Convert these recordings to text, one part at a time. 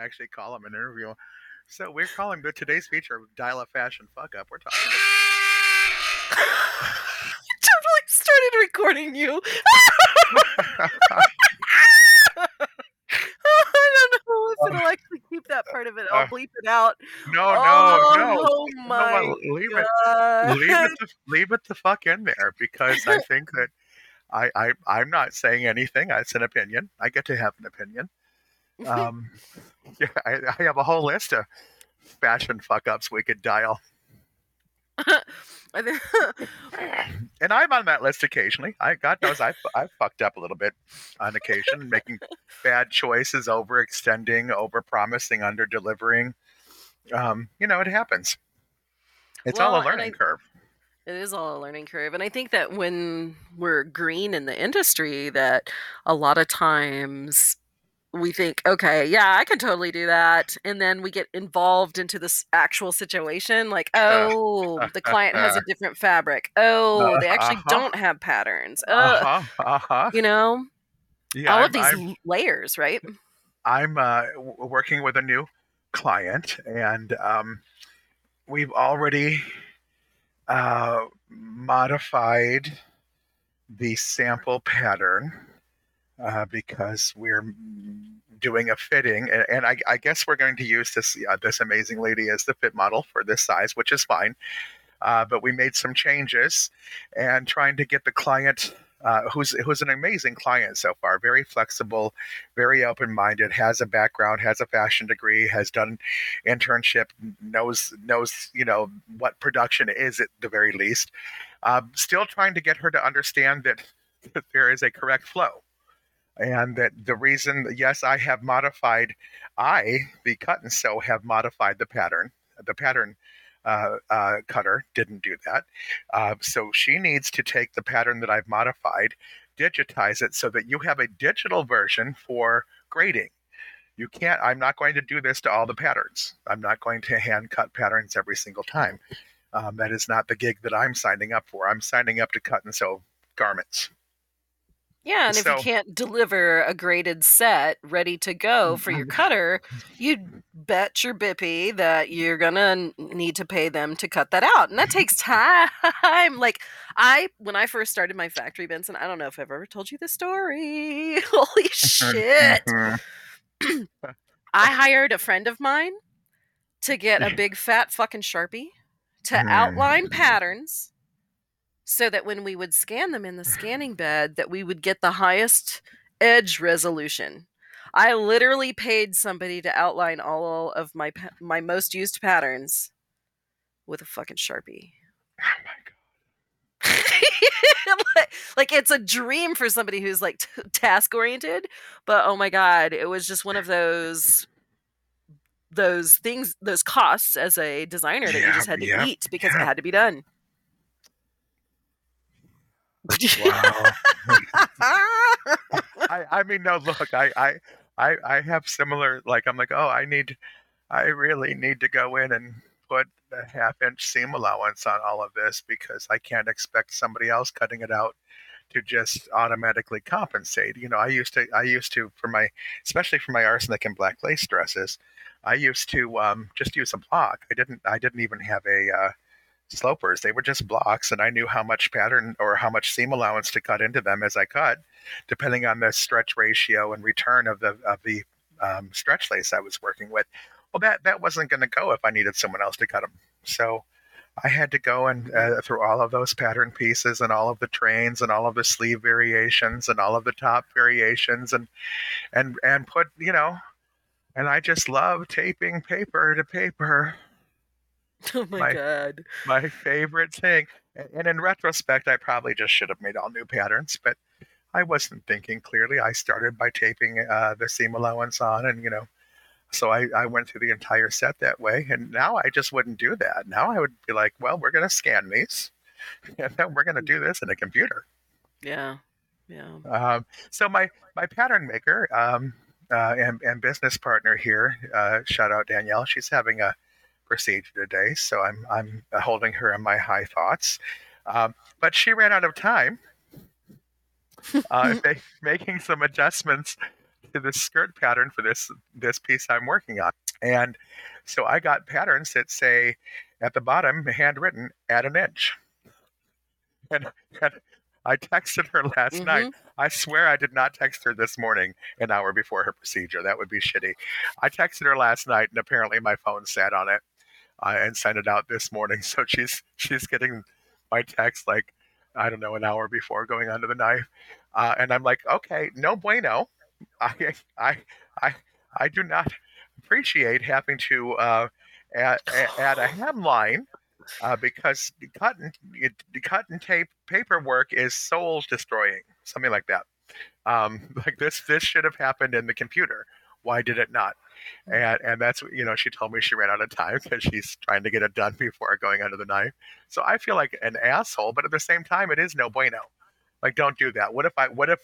actually call him an interview. So we're calling the today's feature dial a fashion fuck up. We're talking. totally started recording you. I don't know if it'll actually keep that part of it. I'll Uh, bleep it out. no, no, oh, no. Oh my what? Leave it. leave it the, leave it the fuck in there because I think that I, I I'm not saying anything. It's an opinion. I get to have an opinion. Um, yeah, I, I have a whole list of fashion fuck ups we could dial, I think- and I'm on that list occasionally. I God knows I I fucked up a little bit on occasion, making bad choices, overextending, over promising, under delivering. Um, you know, it happens. It's all a learning I- curve. It is all a learning curve. And I think that when we're green in the industry, that a lot of times we think, okay, yeah, I can totally do that. And then we get involved into this actual situation like, oh, the client has a different fabric. Oh, they actually Uh-huh. don't have patterns. Uh, Uh huh. Uh huh. You know, Yeah, all I'm- of these I'm- layers, right? I'm uh, working with a new client, and um, we've already uh, modified the sample pattern uh, because we're doing a fitting, and, and I, I guess we're going to use this uh, this amazing lady as the fit model for this size, which is fine. Uh, but we made some changes and trying to get the client. Uh, who's who's an amazing client so far, very flexible, very open-minded has a background has a fashion degree has done internship knows knows you know what production is at the very least um, still trying to get her to understand that there is a correct flow and that the reason yes i have modified i the cut and sew have modified the pattern the pattern uh, uh, cutter didn't do that uh, so she needs to take the pattern that i've modified digitize it so that you have a digital version for grading. You can't, I'm not going to do this to all the patterns. I'm not going to hand cut patterns every single time. Um, that is not the gig that I'm signing up for. I'm signing up to cut and sew garments. Yeah, and if you can't deliver a graded set ready to go for your mm-hmm. cutter, you bet your bippy that you're gonna need to pay them to cut that out, and that takes time. Like I, when I first started my factory, Benson, I don't know if I've ever told you this story. Holy mm-hmm, shit! Mm-hmm. I hired a friend of mine to get a big fat fucking sharpie to outline patterns so that when we would scan them in the scanning bed that we would get the highest edge resolution i literally paid somebody to outline all of my my most used patterns with a fucking sharpie Oh my God. like, like, it's a dream for somebody who's like t- task oriented but oh my god it was just one of those those things those costs as a designer that you just had to yeah, eat because yeah. it had to be done Wow. I, I mean, no, look, I, I, I, I have similar, like, I'm like, oh, I need, I really need to go in and put a half inch seam allowance on all of this because I can't expect somebody else cutting it out to just automatically compensate. You know, I used to, I used to, for my, especially for my arsenic and black lace dresses, I used to um, just use a block. I didn't, I didn't even have a, uh, slopers. They were just blocks, and I knew how much pattern or how much seam allowance to cut into them as I cut, depending on the stretch ratio and return of the of the um, stretch lace I was working with. Well, that that wasn't going to go if I needed someone else to cut them. So I had to go and uh, through all of those pattern pieces and all of the trains and all of the sleeve variations and all of the top variations and and and put you know. And I just love taping paper to paper oh my, My- god my favorite thing. And- in retrospect, I probably just should have made all new patterns, but I wasn't thinking clearly. I started by taping uh, the seam allowance on, and you know, so I, I went through the entire set that way. And now I just wouldn't do that. Now I would be like, well, we're going to scan these, and then we're going to do this in a computer. yeah yeah Um, so my my pattern maker um, uh, and, and business partner here, uh, shout out Danielle. She's having a procedure today, so I'm I'm holding her in my high thoughts. Um, but she ran out of time, uh, ma- making some adjustments to the skirt pattern for this this piece I'm working on. And so I got patterns that say at the bottom, handwritten, add an inch. And, and I texted her last mm-hmm. night. I swear I did not text her this morning, an hour before her procedure. That would be shitty. I texted her last night, and apparently my phone sat on it uh, and sent it out this morning. So she's she's getting my text like I don't know an hour before going under the knife, uh, and I'm like, okay, no bueno. I I I I do not appreciate having to uh, add, add a hemline uh, because and cut and tape paperwork is soul destroying, something like that. Um, like this, this should have happened in the computer. Why did it not? And and that's you know she told me she ran out of time because she's trying to get it done before going under the knife. So I feel like an asshole, but at the same time, it is no bueno. Like don't do that. What if I what if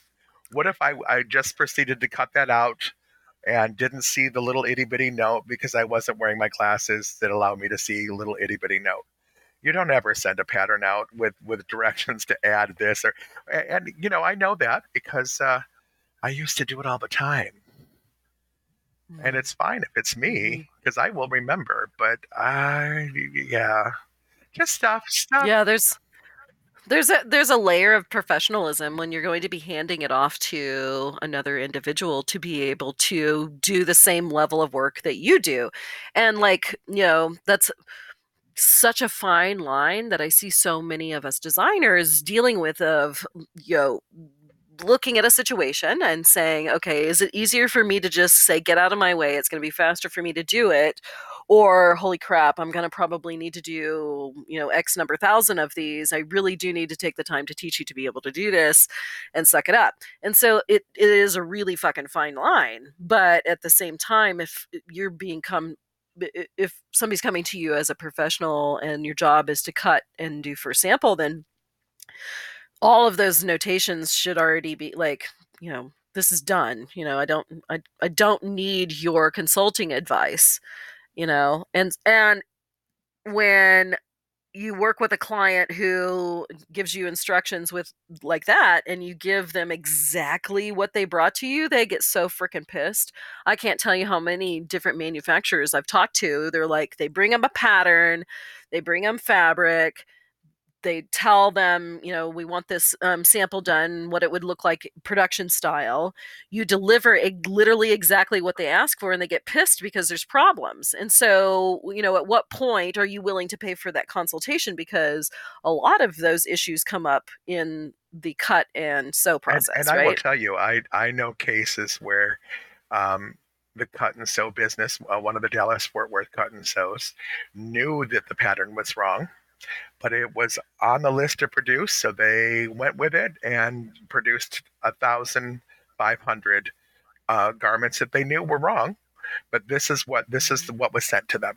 what if I I just proceeded to cut that out? and didn't see the little itty bitty note because I wasn't wearing my glasses that allow me to see little itty bitty note you don't ever send a pattern out with with directions to add this or and you know i know that because uh, i used to do it all the time. And it's fine if it's me because mm-hmm. i will remember but i yeah. Just stuff stuff. Yeah there's there's a there's a layer of professionalism when you're going to be handing it off to another individual to be able to do the same level of work that you do and like you know that's such a fine line that I see so many of us designers dealing with of you know looking at a situation and saying, okay, is it easier for me to just say, get out of my way? It's going to be faster for me to do it. Or, holy crap, I'm going to probably need to do, you know, X number thousand of these. I really do need to take the time to teach you to be able to do this and suck it up. And so it, it is a really fucking fine line. But at the same time, if uh, you're being come if somebody's coming to you as a professional and your job is to cut and do for sample then all of those notations should already be like you know this is done you know i don't i, I don't need your consulting advice you know and and when you work with a client who gives you instructions with like that and you give them exactly what they brought to you they get so freaking pissed. I can't tell you how many different manufacturers i've talked to they're like they bring them a pattern they bring them fabric they tell them, you know, we want this um, sample done, what it would look like production style. You deliver a, literally exactly what they ask for, and they get pissed because there's problems. And so, you know, at what point are you willing to pay for that consultation? Because a lot of those issues come up in the cut and sew process. And, and right? I will tell you, I I know cases where. Um, the cut and sew business, uh, one of the Dallas Fort Worth cut and sews, knew that the pattern was wrong but it was on the list to produce, so they went with it and produced a thousand five hundred uh, garments that they knew were wrong. But this is what this is what was sent to them,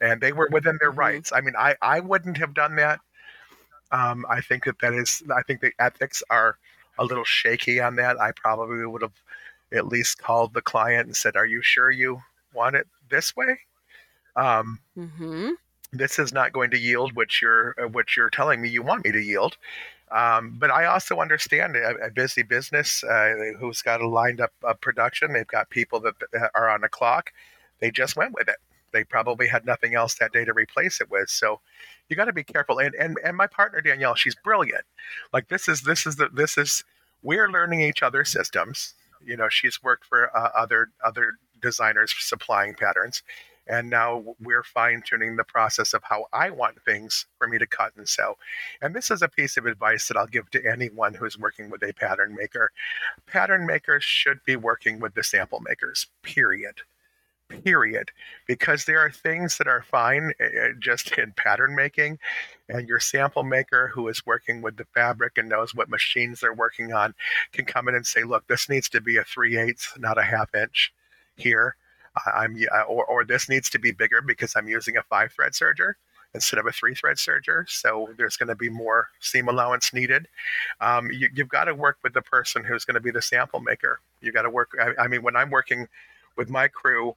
and they were within their mm-hmm. rights. I mean, I I wouldn't have done that. Um, I think that that is. I think the ethics are a little shaky on that. I probably would have at least called the client and said, "Are you sure you want it this way?" Um, mm-hmm this is not going to yield what you're uh, what you're telling me you want me to yield. Um, but I also understand a, a busy business uh, who's got a lined up uh, production. They've got people that, are on the clock. They just went with it. They probably had nothing else that day to replace it with. So you got to be careful. And, and and my partner Danielle, she's brilliant. Like this is this is the this is we're learning each other's systems. You know, she's worked for uh, other other designers supplying patterns and now we're fine tuning the process of how I want things for me to cut and sew. And this is a piece of advice that I'll give to anyone who's working with a pattern maker. Pattern makers should be working with the sample makers, period. Period. Because there are things that are fine uh, just in pattern making, and your sample maker who is working with the fabric and knows what machines they're working on can come in and say, look, this needs to be a 3 eighths, not a half inch here I'm or, or this needs to be bigger because I'm using a five thread serger instead of a three thread serger. So there's going to be more seam allowance needed. Um, you, have got to work with the person who's going to be the sample maker. You got to work. I, I, mean, when I'm working with my crew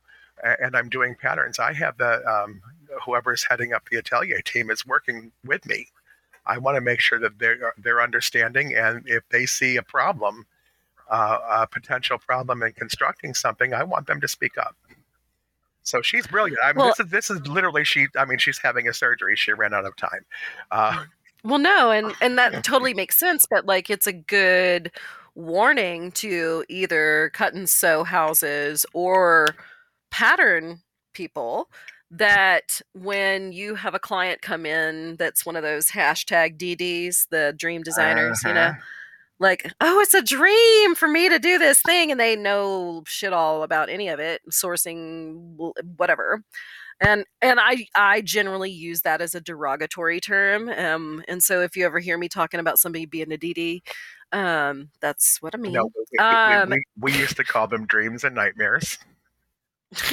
and I'm doing patterns, I have the um, whoever's heading up the atelier team is working with me. I want to make sure that they're they're understanding, and if they see a problem, uh, a potential problem in constructing something, I want them to speak up. So she's brilliant. I mean, Well- this is this is literally she. I mean, she's having a surgery. She ran out of time. Uh, Well, no, and and that totally makes sense, but like it's a good warning to either cut and sew houses or pattern people that when you have a client come in that's one of those hashtag DDs, the dream designers, you know, uh-huh. Like, oh, it's a dream for me to do this thing, and they know shit all about any of it, sourcing, whatever. And and I I generally use that as a derogatory term. Um, and so if you ever hear me talking about somebody being a DD, um, that's what I mean. No, we, Um, we, we used to call them dreams and nightmares.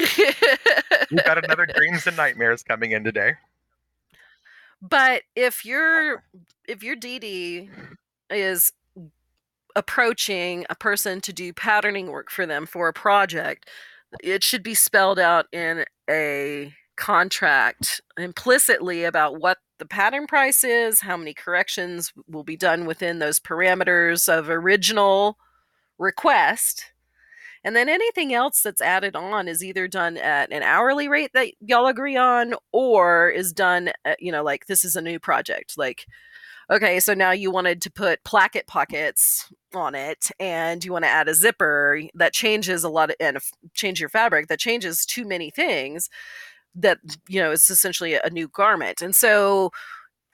We've got another dreams and nightmares coming in today. but if your if your DD is approaching a person to do patterning work for them for a project, it should be spelled out in a contract implicitly about what the pattern price is, how many corrections will be done within those parameters of original request. And then anything else that's added on is either done at an hourly rate that y'all agree on or is done, at, you know, like this is a new project. Like, okay, so now you wanted to put placket pockets on it and you want to add a zipper that changes a lot of, and change your fabric that changes too many things that, you know, it's essentially a new garment. And so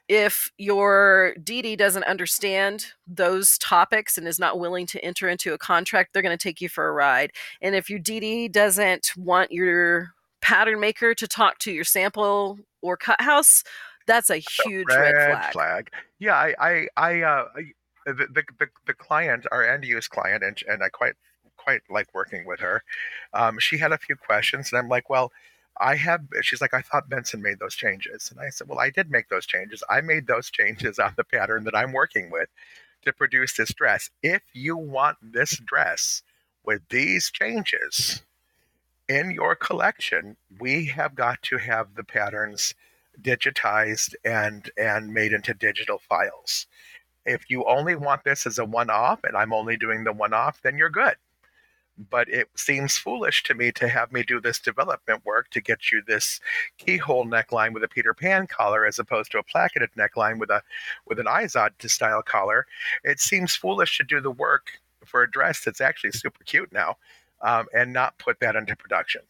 if your DD doesn't understand those topics and is not willing to enter into a contract, they're going to take you for a ride. And if your DD doesn't want your pattern maker to talk to your sample or cut house, that's a huge red, flag. Yeah, I, I, I, uh, I the, the, the, the client, our end use client, and, and I quite, quite like working with her. Um, she had a few questions, and I'm like, well, I have. She's like, I thought Benson made those changes, and I said, well, I did make those changes. I made those changes on the pattern that I'm working with to produce this dress. If you want this dress with these changes in your collection, we have got to have the patterns digitized and and made into digital files. If you only want this as a one-off and I'm only doing the one-off, then you're good. But it seems foolish to me to have me do this development work to get you this keyhole neckline with a Peter Pan collar as opposed to a placketed neckline with a with an Izod style collar. It seems foolish to do the work for a dress that's actually super cute now um, and not put that into production.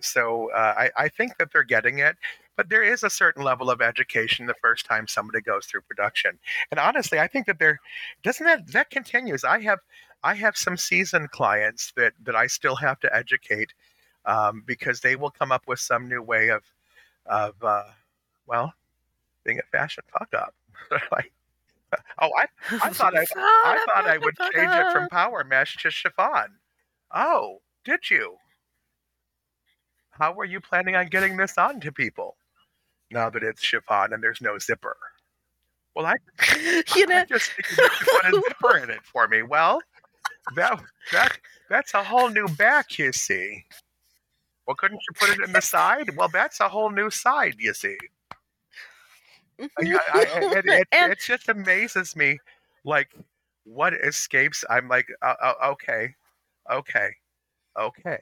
So uh, I, I think that they're getting it, but there is a certain level of education the first time somebody goes through production. And honestly, I think that there doesn't that that continues. I have I have some seasoned clients that that I still have to educate um, because they will come up with some new way of of uh, well being a fashion fuck up. like, oh, I I thought I I thought I would change it from power mesh to chiffon. Oh, did you? How were you planning on getting this on to people now that it's chiffon and there's no zipper? Well, I, you know, I just put a zipper in it for me. Well, that that that's a whole new back, you see. Well, couldn't you put it in the side? Well, that's a whole new side, you see. I, I, it, it, And- it just amazes me, like what escapes. I'm like, uh, uh, okay, okay, okay.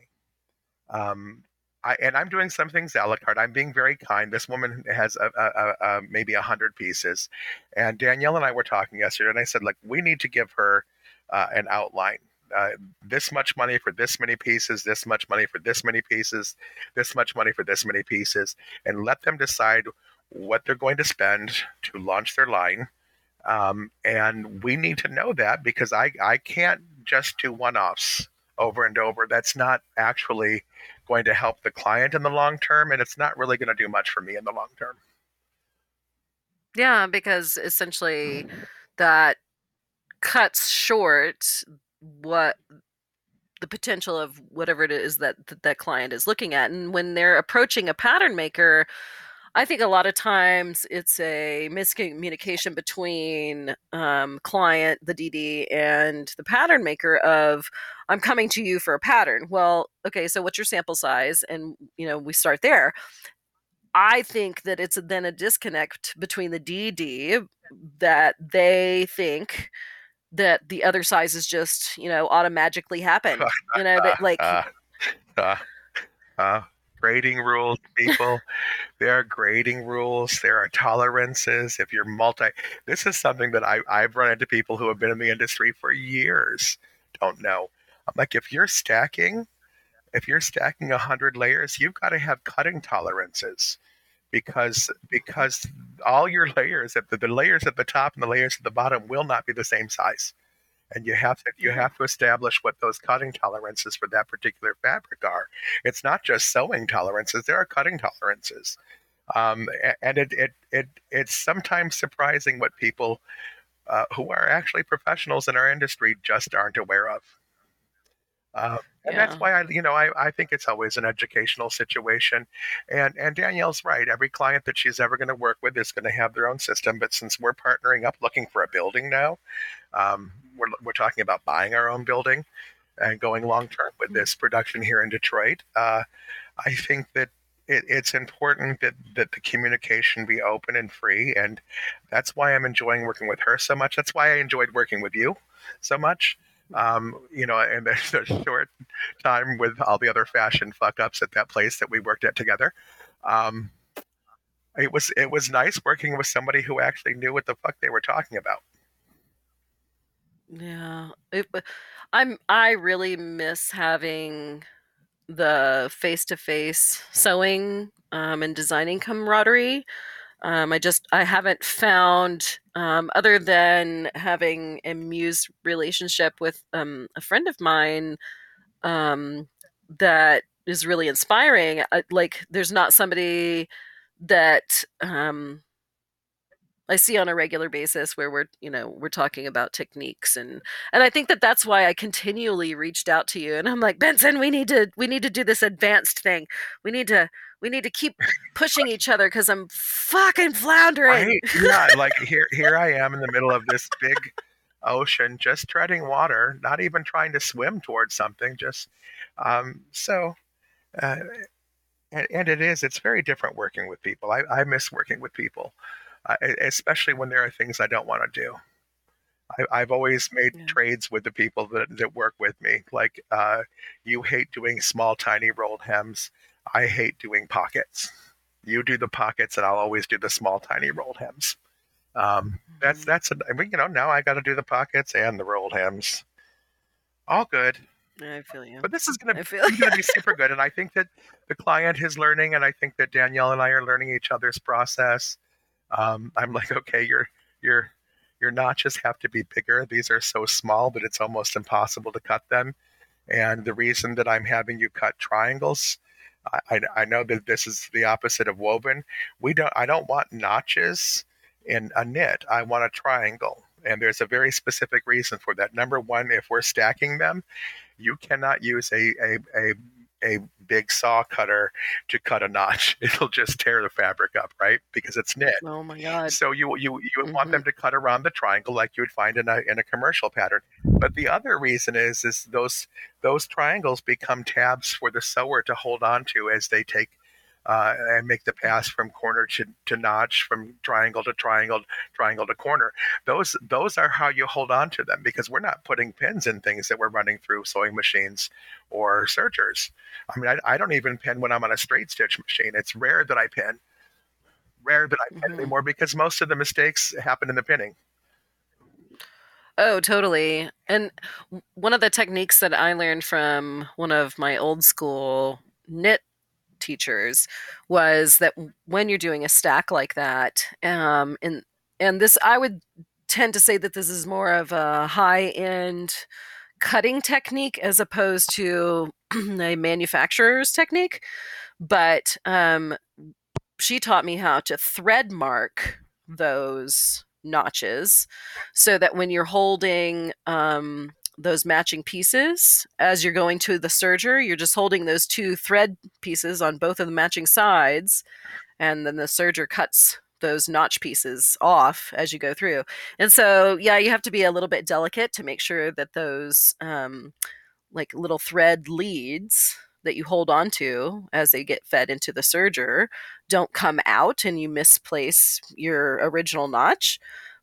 Um, I, and I'm doing some things a la carte. I'm being very kind. This woman has a, a, a, maybe a hundred pieces, and Danielle and I were talking yesterday, and I said, like, we need to give her uh, an outline. Uh, this much money for this many pieces, this much money for this many pieces, this much money for this many pieces, and let them decide what they're going to spend to launch their line. Um, and we need to know that because I, I can't just do one offs over and over. That's not actually going to help the client in the long term, and it's not really going to do much for me in the long term. Yeah, because essentially that cuts short what the potential of whatever it is that that, that client is looking at. And when they're approaching a pattern maker, I think a lot of times it's a miscommunication between um, client, the DD, and the pattern maker of I'm coming to you for a pattern. Well, okay, so what's your sample size? And you know, we start there. I think that it's then a disconnect between the DD that they think that the other sizes just you know automatically happen you know that like uh, uh, uh, grading rules, people. there are grading rules. There are tolerances. If you're multi, this is something that I, I've run into people who have been in the industry for years don't know. I'm like, if you're stacking, if you're stacking a hundred layers, you've got to have cutting tolerances because because all your layers the, the layers at the top and the layers at the bottom will not be the same size and you have to you have to establish what those cutting tolerances for that particular fabric are. It's not just sewing tolerances; there are cutting tolerances, um, and it, it it it's sometimes surprising what people uh, who are actually professionals in our industry just aren't aware of. Uh, and yeah. that's why I, you know, I, I think it's always an educational situation. And and Danielle's right. Every client that she's ever going to work with is going to have their own system. But since we're partnering up, looking for a building now, um, we're, we're talking about buying our own building and going long term with mm-hmm. this production here in Detroit. Uh, I think that it, it's important that, that the communication be open and free. And that's why I'm enjoying working with her so much. That's why I enjoyed working with you so much. Um, you know, and there's a short time with all the other fashion fuck ups at that place that we worked at together. Um, it was it was nice working with somebody who actually knew what the fuck they were talking about. Yeah, it, I'm I really miss having the face to face sewing um, and designing camaraderie. Um, I just I haven't found um, other than having a muse relationship with um, a friend of mine um, that is really inspiring. I, like, there's not somebody that um, I see on a regular basis where we're you know we're talking about techniques and and I think that that's why I continually reached out to you and I'm like Benson we need to we need to do this advanced thing we need to we need to keep pushing each other because I'm fucking floundering. yeah, like here here I am in the middle of this big ocean, just treading water, not even trying to swim towards something. Just um, so, uh, and, and, it is. It's very different working with people. I, I miss working with people, uh, especially when there are things I don't want to do. I, have always made yeah. trades with the people that, that work with me. Like, uh, you hate doing small, tiny rolled hems. I hate doing pockets. You do the pockets, and I'll always do the small, tiny rolled hems. Um, that's mm-hmm. that's a, I mean, you know now I got to do the pockets and the rolled hems. All good. I feel you. But this is gonna, gonna be super good, and I think that the client is learning, and I think that Danielle and I are learning each other's process. Um, I'm like, okay, your your your notches have to be bigger. These are so small that it's almost impossible to cut them. And the reason that I'm having you cut triangles I, I know that this is the opposite of woven. We don't. I don't want notches in a knit. I want a triangle, and there's a very specific reason for that. Number one, if we're stacking them, you cannot use a a, a a big saw cutter to cut a notch. It'll just tear the fabric up, right? Because it's knit. Oh my god! So you you you mm-hmm. want them to cut around the triangle like you would find in a in a commercial pattern. But the other reason is is those those triangles become tabs for the sewer to hold on to as they take uh, and make the pass from corner to, to notch, from triangle to triangle, triangle to corner. Those those are how you hold on to them because we're not putting pins in things that we're running through sewing machines or sergers. I mean, I, I don't even pin when I'm on a straight stitch machine. It's rare that I pin. Rare that I pin mm-hmm. anymore because most of the mistakes happen in the pinning. Oh, totally. And one of the techniques that I learned from one of my old school knit teachers was that when you're doing a stack like that, um, and and this I would tend to say that this is more of a high end cutting technique as opposed to a manufacturer's technique. But um, she taught me how to thread mark those notches so that when you're holding um, those matching pieces as you're going to the serger. You're just holding those two thread pieces on both of the matching sides and then the serger cuts those notch pieces off as you go through. And so yeah you have to be a little bit delicate to make sure that those um, like little thread leads that you hold on to as they get fed into the serger don't come out and you misplace your original notch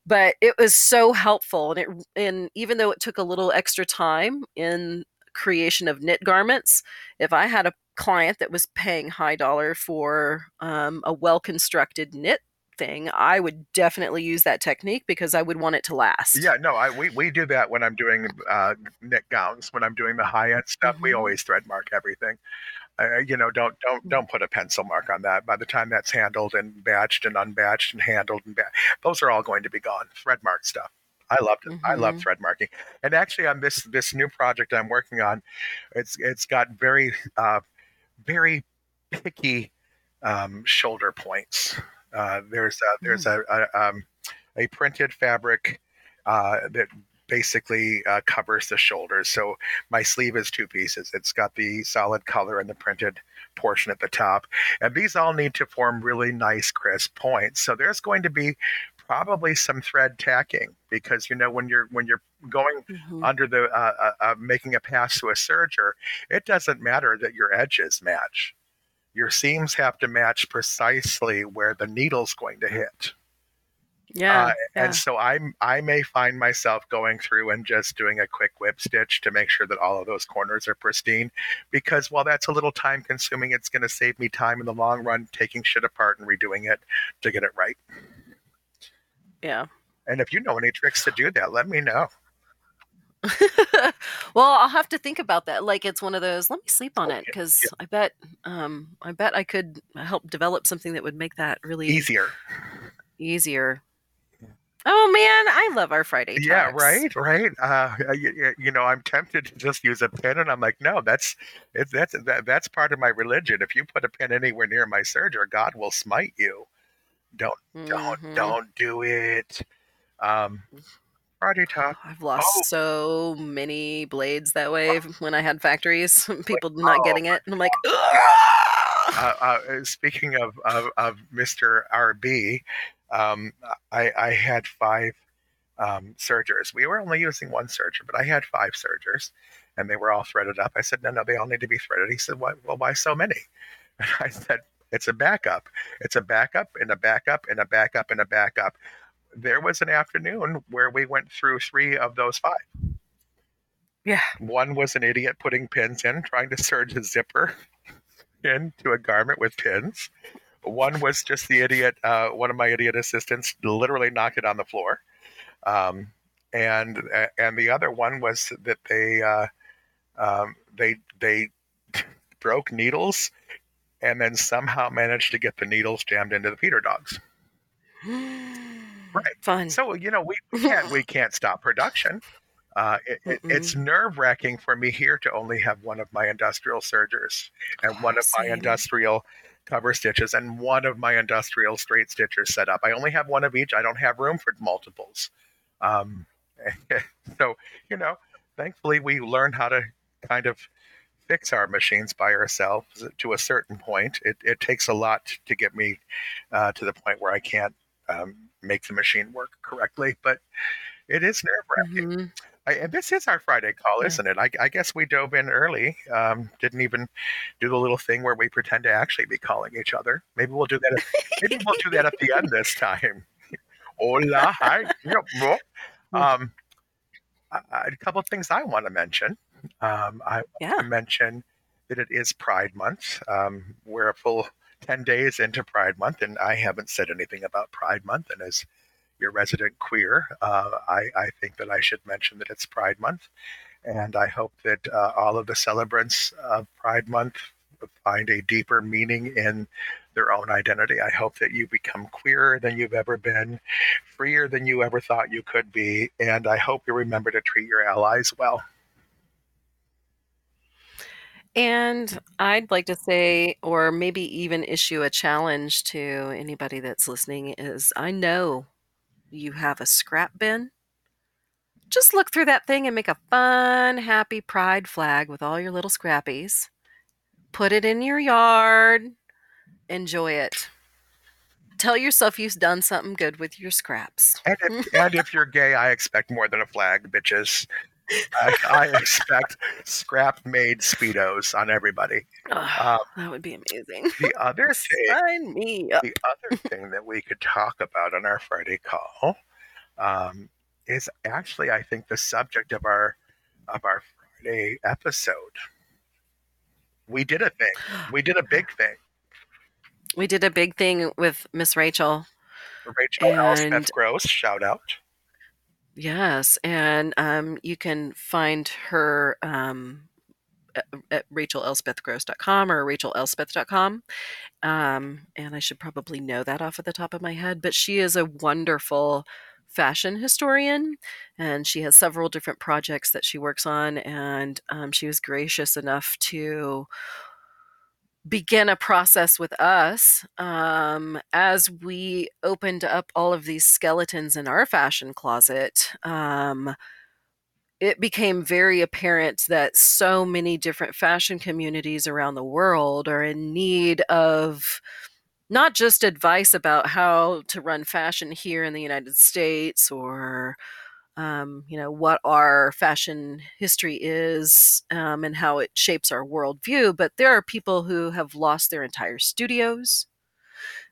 but it was so helpful and it and even though it took a little extra time in creation of knit garments if i had a client that was paying high dollar for um, a well constructed knit thing i would definitely use that technique because i would want it to last Yeah, no, I we, we do that when I'm doing uh, knit gowns. When I'm doing the high end stuff, we Mhm. always thread mark everything. Uh, you know, don't don't don't put a pencil mark on that. By the time that's handled and batched and unbatched and handled and ba- those are all going to be gone. Thread mark stuff. I loved it. I love Mhm. thread marking. And actually, on this this new project I'm working on, it's it's got very uh, very picky um, shoulder points. Uh, there's a, there's a a, um, a printed fabric uh, that basically uh, covers the shoulders. So my sleeve is two pieces. It's got the solid color and the printed portion at the top, and these all need to form really nice crisp points. So there's going to be probably some thread tacking because you know when you're when you're going Mhm. under the uh, uh, uh, making a pass to a serger, it doesn't matter that your edges match. Your seams have to match precisely where the needle's going to hit. yeah, Uh, yeah. And so I I may find myself going through and just doing a quick whip stitch to make sure that all of those corners are pristine. Because while that's a little time consuming, it's going to save me time in the long run taking shit apart and redoing it to get it right. yeah And if you know any tricks to do that, let me know. well, I'll have to think about that. Like it's one of those. Let me sleep on Oh, it yeah, because I bet, um, I bet I could help develop something that would make that really Easier. easier. Oh man, I love our Friday talks. Yeah, right, right. Uh, you, you know, I'm tempted to just use a pin, and I'm like, no, that's it's that's that, that's part of my religion. If you put a pin anywhere near my serger, God will smite you. Don't don't Mhm. don't do it. Um, Friday talk. I've lost Oh. so many blades that way when I had factories. People not oh getting it, and I'm like, Uh, uh, speaking of, of of Mr. RB, um, I I had five um, sergers. We were only using one serger, but I had five sergers, and they were all threaded up. I said, no, no, they all need to be threaded. He said, why, well, why so many? And I said, it's a backup. It's a backup and a backup and a backup and a backup. There was an afternoon where we went through three of those five. yeah, One was an idiot putting pins in, trying to serge a zipper into a garment with pins. One was just the idiot, uh, one of my idiot assistants literally knocked it on the floor. Um, and and the other one was that they uh, um, they they broke needles and then somehow managed to get the needles jammed into the feeder dogs. Right. fun. So you know we we can't we can't stop production. Uh, it, it, it's nerve wracking for me here to only have one of my industrial sergers and one of my industrial cover stitches and one of my industrial straight stitchers set up. I only have one of each. I don't have room for multiples. Um, so you know, thankfully we learned how to kind of fix our machines by ourselves to a certain point. It, it takes a lot to get me uh, to the point where I can't um, make the machine work correctly, but it is nerve wracking. Mhm. I, and this is our Friday call, isn't it? I, I guess we dove in early. Um, didn't even do the little thing where we pretend to actually be calling each other. Maybe we'll do that. At, maybe we'll do that at the end this time. Hola, hi. Yep, bro. Um, a, a couple of things I want to mention. Um, I want Yeah. to mention that it is Pride Month. Um, we're a full 10 days into Pride Month, and I haven't said anything about Pride Month. And as your resident queer, uh, I, I think that I should mention that it's Pride Month. And I hope that uh, all of the celebrants of Pride Month find a deeper meaning in their own identity. I hope that you become queerer than you've ever been, freer than you ever thought you could be, and I hope you remember to treat your allies well. And I'd like to say, or maybe even issue a challenge to anybody that's listening is I know you have a scrap bin. Just look through that thing and make a fun, happy pride flag with all your little scrappies. Put it in your yard. Enjoy it. Tell yourself you've done something good with your scraps. And if, and if you're gay, I expect more than a flag, bitches. I, I expect scrap made Speedos on everybody. Ugh, Um, that would be amazing. the other thing Sign me up. the other thing that we could talk about on our Friday call um, is actually, I think, the subject of our of our Friday episode. We did a thing. We did a big thing. We did a big thing with Miss Rachel. Rachel and, Gross, shout out. Yes, and um, you can find her um, at, at rachelelspethgross.com or rachelelspeth.com. Um, and I should probably know that off of the top of my head, but she is a wonderful fashion historian and she has several different projects that she works on and um, she was gracious enough to begin a process with us um, as we opened up all of these skeletons in our fashion closet um, it became very apparent that so many different fashion communities around the world are in need of not just advice about how to run fashion here in the United States or um, you know what our fashion history is um, and how it shapes our worldview, but there are people who have lost their entire studios.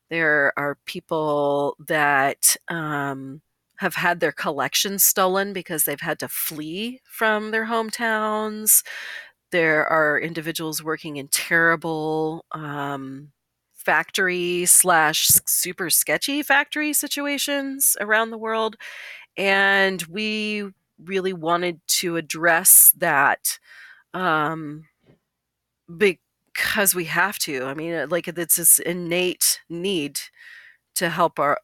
There are people that um, have had their collections stolen because they've had to flee from their hometowns. There are individuals working in terrible um, factory slash super sketchy factory situations around the world. And we really wanted to address that um, because we have to. I mean, like it's this innate need to help our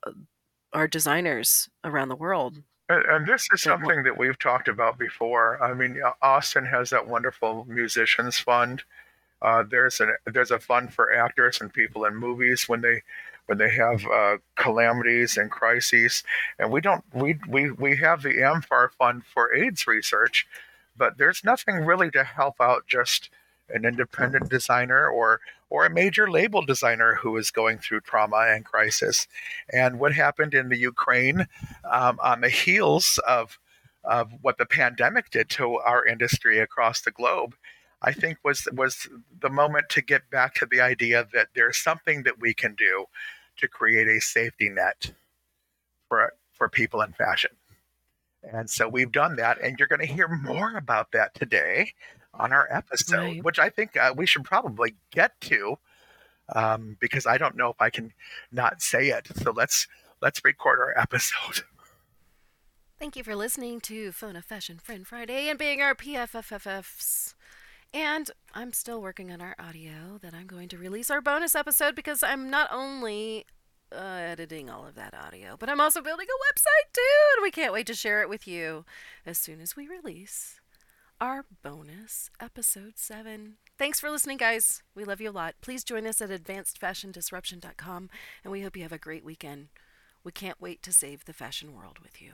our designers around the world. And, and this is something that we've talked about before. I mean, Austin has that wonderful musicians fund. Uh, there's a there's a fund for actors and people in movies when they when they have uh, calamities and crises. And we don't we we we have the AMFAR fund for AIDS research, but there's nothing really to help out just an independent designer or or a major label designer who is going through trauma and crisis. And what happened in the Ukraine um, on the heels of of what the pandemic did to our industry across the globe, I think was was the moment to get back to the idea that there's something that we can do to create a safety net for for people in fashion. And so we've done that, and you're going to hear more about that today on our episode, right. which I think uh, we should probably get to um, because I don't know if I can not say it. So let's let's record our episode. Thank you for listening to Phone a Fashion Friend Friday and being our PFFFFs. And I'm still working on our audio that I'm going to release our bonus episode because I'm not only uh, editing all of that audio, but I'm also building a website too, and we can't wait to share it with you as soon as we release our bonus episode 7. Thanks for listening, guys. We love you a lot. Please join us at advancedfashiondisruption.com, and we hope you have a great weekend. We can't wait to save the fashion world with you.